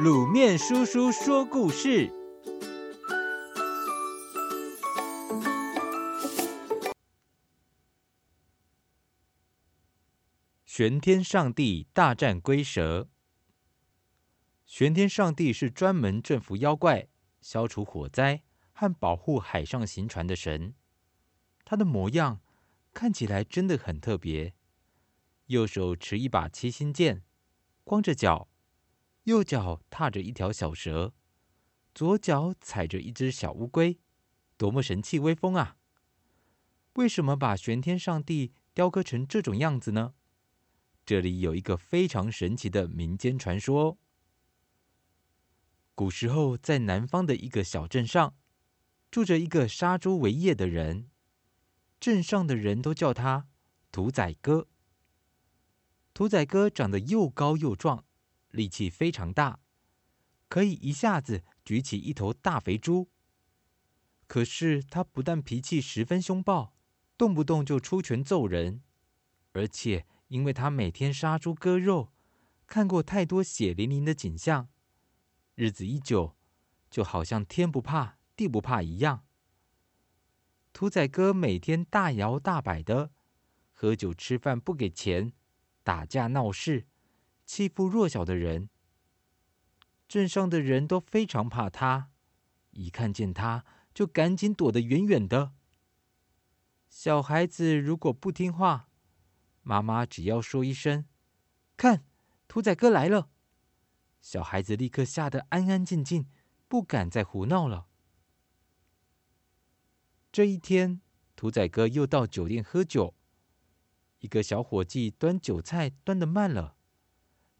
卤面叔叔说故事：玄天上帝大战龟蛇。玄天上帝是专门镇服妖怪、消除火灾和保护海上行船的神。他的模样看起来真的很特别，右手持一把七星剑，光着脚。右脚踏着一条小蛇，左脚踩着一只小乌龟，多么神气威风啊！为什么把玄天上帝雕刻成这种样子呢？这里有一个非常神奇的民间传说。古时候，在南方的一个小镇上，住着一个杀猪为业的人，镇上的人都叫他屠宰哥。屠宰哥长得又高又壮。力气非常大，可以一下子举起一头大肥猪。可是他不但脾气十分凶暴，动不动就出拳揍人，而且因为他每天杀猪割肉，看过太多血淋淋的景象，日子一久，就好像天不怕地不怕一样。屠宰哥每天大摇大摆的喝酒吃饭，不给钱，打架闹事。欺负弱小的人，镇上的人都非常怕他，一看见他就赶紧躲得远远的。小孩子如果不听话，妈妈只要说一声“看，屠宰哥来了”，小孩子立刻吓得安安静静，不敢再胡闹了。这一天，屠宰哥又到酒店喝酒，一个小伙计端酒菜端的慢了。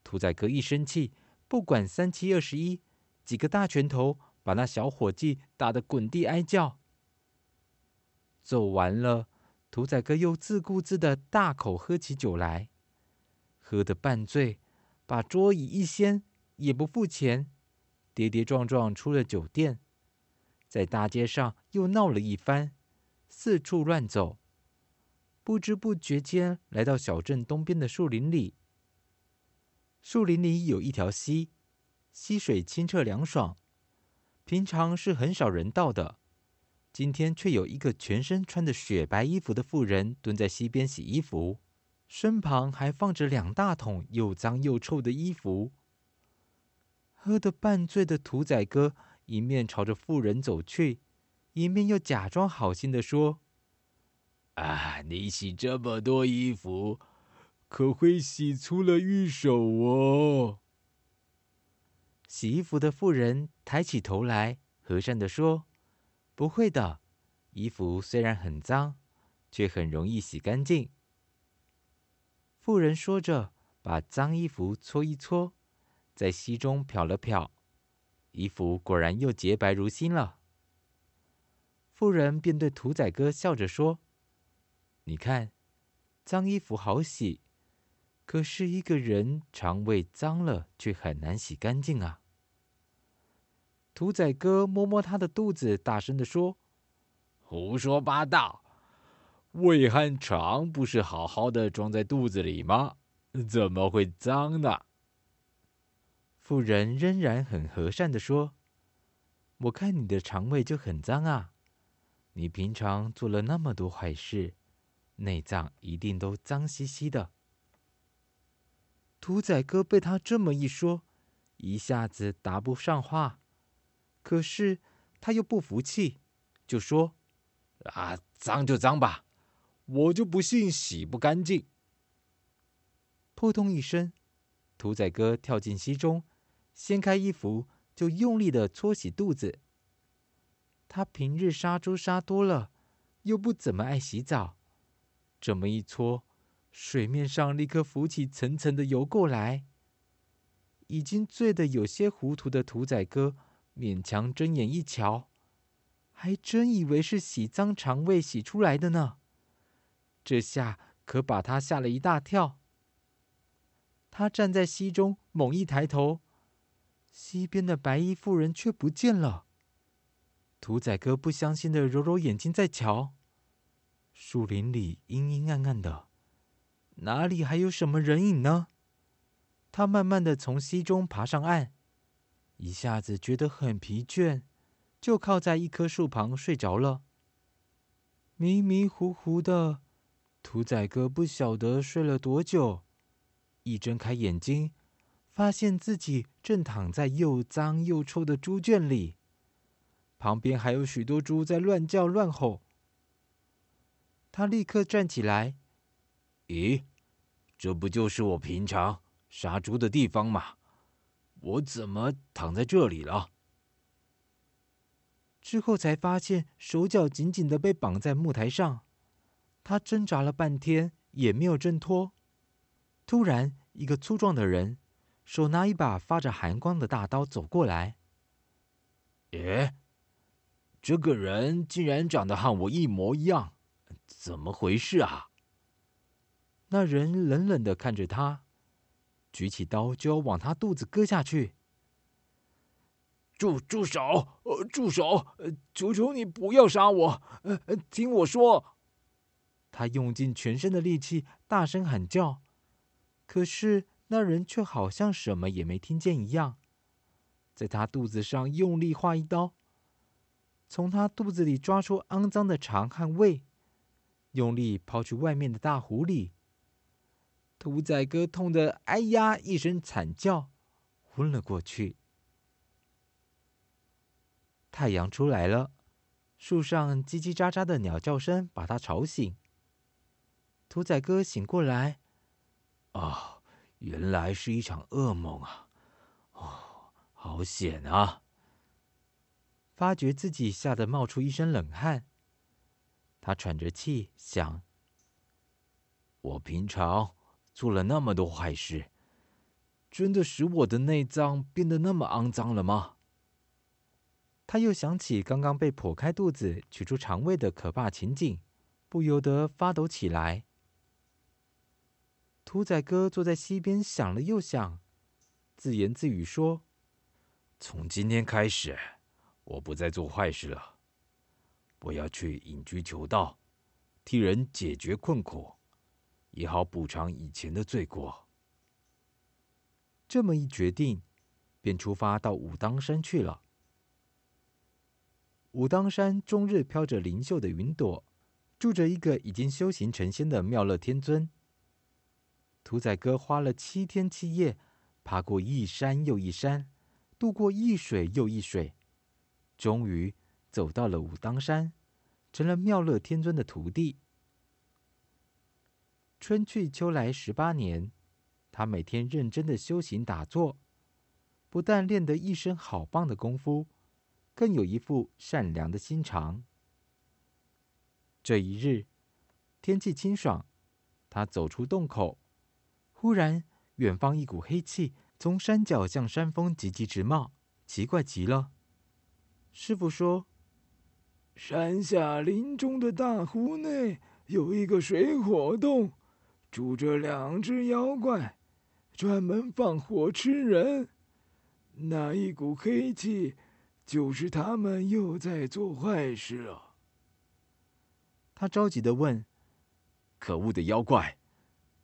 屠宰哥一生气，不管三七二十一，几个大拳头把那小伙计打得滚地哀叫。揍完了，屠宰哥又自顾自的大口喝起酒来，喝得半醉，把桌椅一掀，也不付钱，跌跌撞撞出了酒店，在大街上又闹了一番，四处乱走，不知不觉间来到小镇东边的树林里。树林里有一条溪，溪水清澈凉爽，平常是很少人到的。今天却有一个全身穿着雪白衣服的妇人蹲在溪边洗衣服，身旁还放着两大桶又脏又臭的衣服。喝得半醉的屠宰哥一面朝着妇人走去，一面又假装好心地说：“啊，你洗这么多衣服。”可会洗出了玉手哦。洗衣服的妇人抬起头来，和善地说：“不会的，衣服虽然很脏，却很容易洗干净。”妇人说着，把脏衣服搓一搓，在溪中漂了漂，衣服果然又洁白如新了。妇人便对屠宰哥笑着说：“你看，脏衣服好洗。”可是，一个人肠胃脏了，却很难洗干净啊！屠宰哥摸摸他的肚子，大声地说：“胡说八道！胃和肠不是好好的装在肚子里吗？怎么会脏呢？”妇人仍然很和善地说：“我看你的肠胃就很脏啊！你平常做了那么多坏事，内脏一定都脏兮兮的。”屠宰哥被他这么一说，一下子答不上话。可是他又不服气，就说：“啊，脏就脏吧，我就不信洗不干净。”扑通一声，屠宰哥跳进溪中，掀开衣服就用力的搓洗肚子。他平日杀猪杀多了，又不怎么爱洗澡，这么一搓。水面上立刻浮起层层的油垢来。已经醉得有些糊涂的屠宰哥勉强睁眼一瞧，还真以为是洗脏肠胃洗出来的呢。这下可把他吓了一大跳。他站在溪中，猛一抬头，溪边的白衣妇人却不见了。屠宰哥不相信的揉揉眼睛再瞧，树林里阴阴暗暗的。哪里还有什么人影呢？他慢慢的从溪中爬上岸，一下子觉得很疲倦，就靠在一棵树旁睡着了。迷迷糊糊的，屠宰哥不晓得睡了多久，一睁开眼睛，发现自己正躺在又脏又臭的猪圈里，旁边还有许多猪在乱叫乱吼。他立刻站起来，咦，这不就是我平常杀猪的地方吗？我怎么躺在这里了？之后才发现手脚紧紧的被绑在木台上，他挣扎了半天也没有挣脱。突然，一个粗壮的人手拿一把发着寒光的大刀走过来。耶，这个人竟然长得和我一模一样，怎么回事啊？那人冷冷的看着他，举起刀就要往他肚子割下去。住住手！呃，住手！求求你不要杀我！呃，听我说。他用尽全身的力气，大声喊叫，可是那人却好像什么也没听见一样，在他肚子上用力划一刀，从他肚子里抓出肮脏的肠和胃，用力抛去外面的大湖里。屠宰哥痛得哎呀一声惨叫，昏了过去。太阳出来了，树上叽叽喳喳的鸟叫声把他吵醒。屠宰哥醒过来，哦，原来是一场噩梦啊！哦，好险啊！发觉自己吓得冒出一身冷汗，他喘着气想：我平常做了那么多坏事，真的使我的内脏变得那么肮脏了吗？他又想起刚刚被剖开肚子取出肠胃的可怕情景，不由得发抖起来。屠宰哥坐在溪边想了又想，自言自语说：“从今天开始，我不再做坏事了。我要去隐居求道，替人解决困苦，也好补偿以前的罪过。”这么一决定，便出发到武当山去了。武当山终日飘着灵秀的云朵，住着一个已经修行成仙的妙乐天尊。屠宰哥花了七天七夜，爬过一山又一山，渡过一水又一水，终于走到了武当山，成了妙乐天尊的徒弟。春去秋来十八年，他每天认真的修行打坐，不但练得一身好棒的功夫。更有一副善良的心肠。这一日，天气清爽，他走出洞口，忽然，远方一股黑气从山脚向山峰急急直冒，奇怪极了。师傅说：“山下林中的大湖内有一个水火洞，住着两只妖怪，专门放火吃人。那一股黑气。”就是他们又在做坏事了。他着急的问：“可恶的妖怪，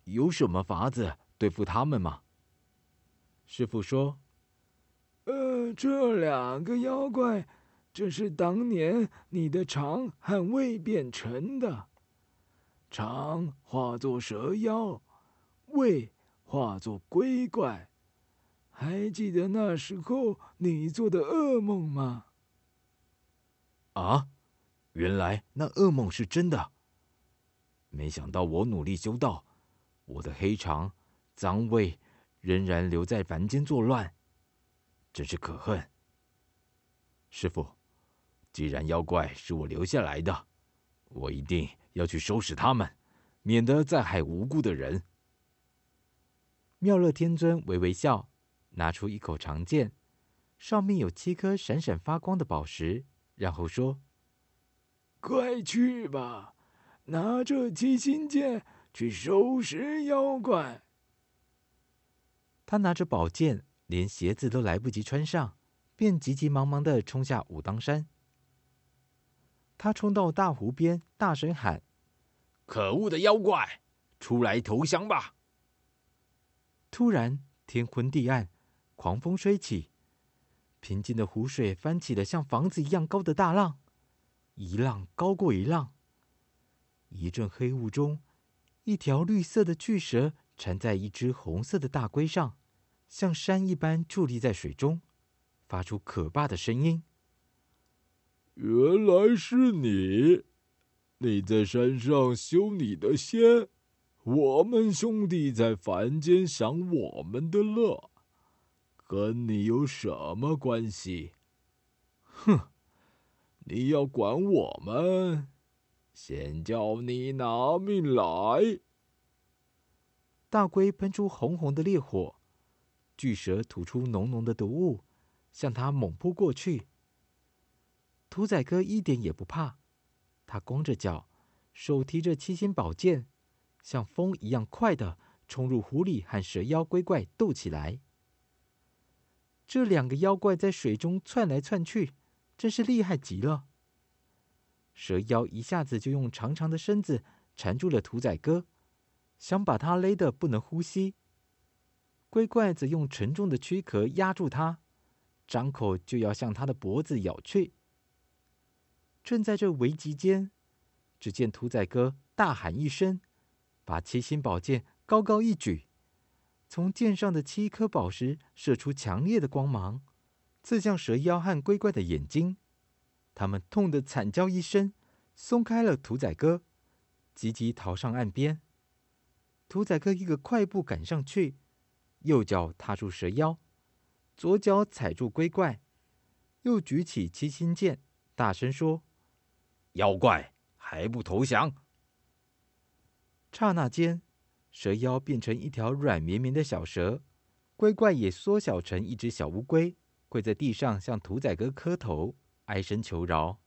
有什么法子对付他们吗？”师傅说：“呃，这两个妖怪，正是当年你的肠和胃变成的。肠化作蛇妖，胃化作龟怪。”还记得那时候你做的噩梦吗？啊，原来那噩梦是真的。没想到我努力修道，我的黑肠、脏胃仍然留在凡间作乱，真是可恨。师傅，既然妖怪是我留下来的，我一定要去收拾他们，免得再害无辜的人。妙乐天尊微微笑。拿出一口长剑，上面有七颗闪闪发光的宝石，然后说：“快去吧，拿着七星剑去收拾妖怪。”他拿着宝剑，连鞋子都来不及穿上，便急急忙忙的冲下武当山。他冲到大湖边，大声喊：“可恶的妖怪，出来投降吧！”突然，天昏地暗。狂风吹起，平静的湖水翻起了像房子一样高的大浪，一浪高过一浪。一阵黑雾中，一条绿色的巨蛇缠在一只红色的大龟上，像山一般伫立在水中，发出可怕的声音。原来是你！你在山上修你的仙，我们兄弟在凡间享我们的乐，跟你有什么关系？哼！你要管我们？先叫你拿命来！大龟喷出红红的烈火，巨蛇吐出浓浓的毒雾，向他猛扑过去。屠宰哥一点也不怕，他光着脚，手提着七星宝剑，像风一样快的冲入湖里和蛇妖龟怪斗起来。这两个妖怪在水中窜来窜去，真是厉害极了。蛇妖一下子就用长长的身子缠住了屠宰哥，想把他勒得不能呼吸。龟怪则用沉重的躯壳压住他，张口就要向他的脖子咬去。正在这危急间，只见屠宰哥大喊一声，把七星宝剑高高一举，从剑上的七颗宝石射出强烈的光芒，刺向蛇妖和龟怪的眼睛。他们痛得惨叫一声，松开了屠宰哥，急急逃上岸边。屠宰哥一个快步赶上去，右脚踏住蛇妖，左脚踩住龟怪，又举起七星剑，大声说。妖怪还不投降！刹那间，蛇妖变成一条软绵绵的小蛇，龟怪也缩小成一只小乌龟，跪在地上向屠宰哥磕头，哀声求饶。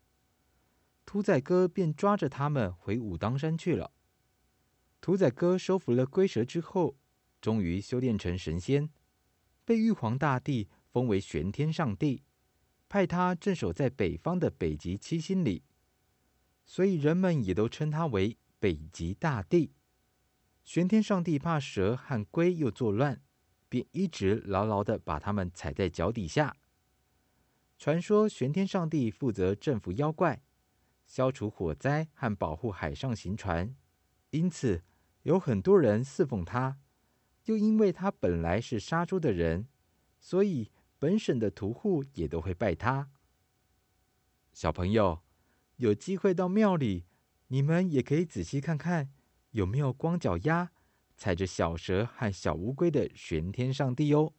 屠宰哥便抓着他们回武当山去了。屠宰哥收服了龟蛇之后，终于修炼成神仙，被玉皇大帝封为玄天上帝，派他镇守在北方的北极七星里。所以人们也都称他为北极大帝。玄天上帝怕蛇和龟又作乱，便一直牢牢的把他们踩在脚底下。传说玄天上帝负责镇服妖怪，消除火灾和保护海上行船，因此有很多人侍奉他。又因为他本来是杀猪的人，所以本省的屠户也都会拜他。小朋友。有机会到庙里，你们也可以仔细看看，有没有光脚丫踩着小蛇和小乌龟的玄天上帝哦。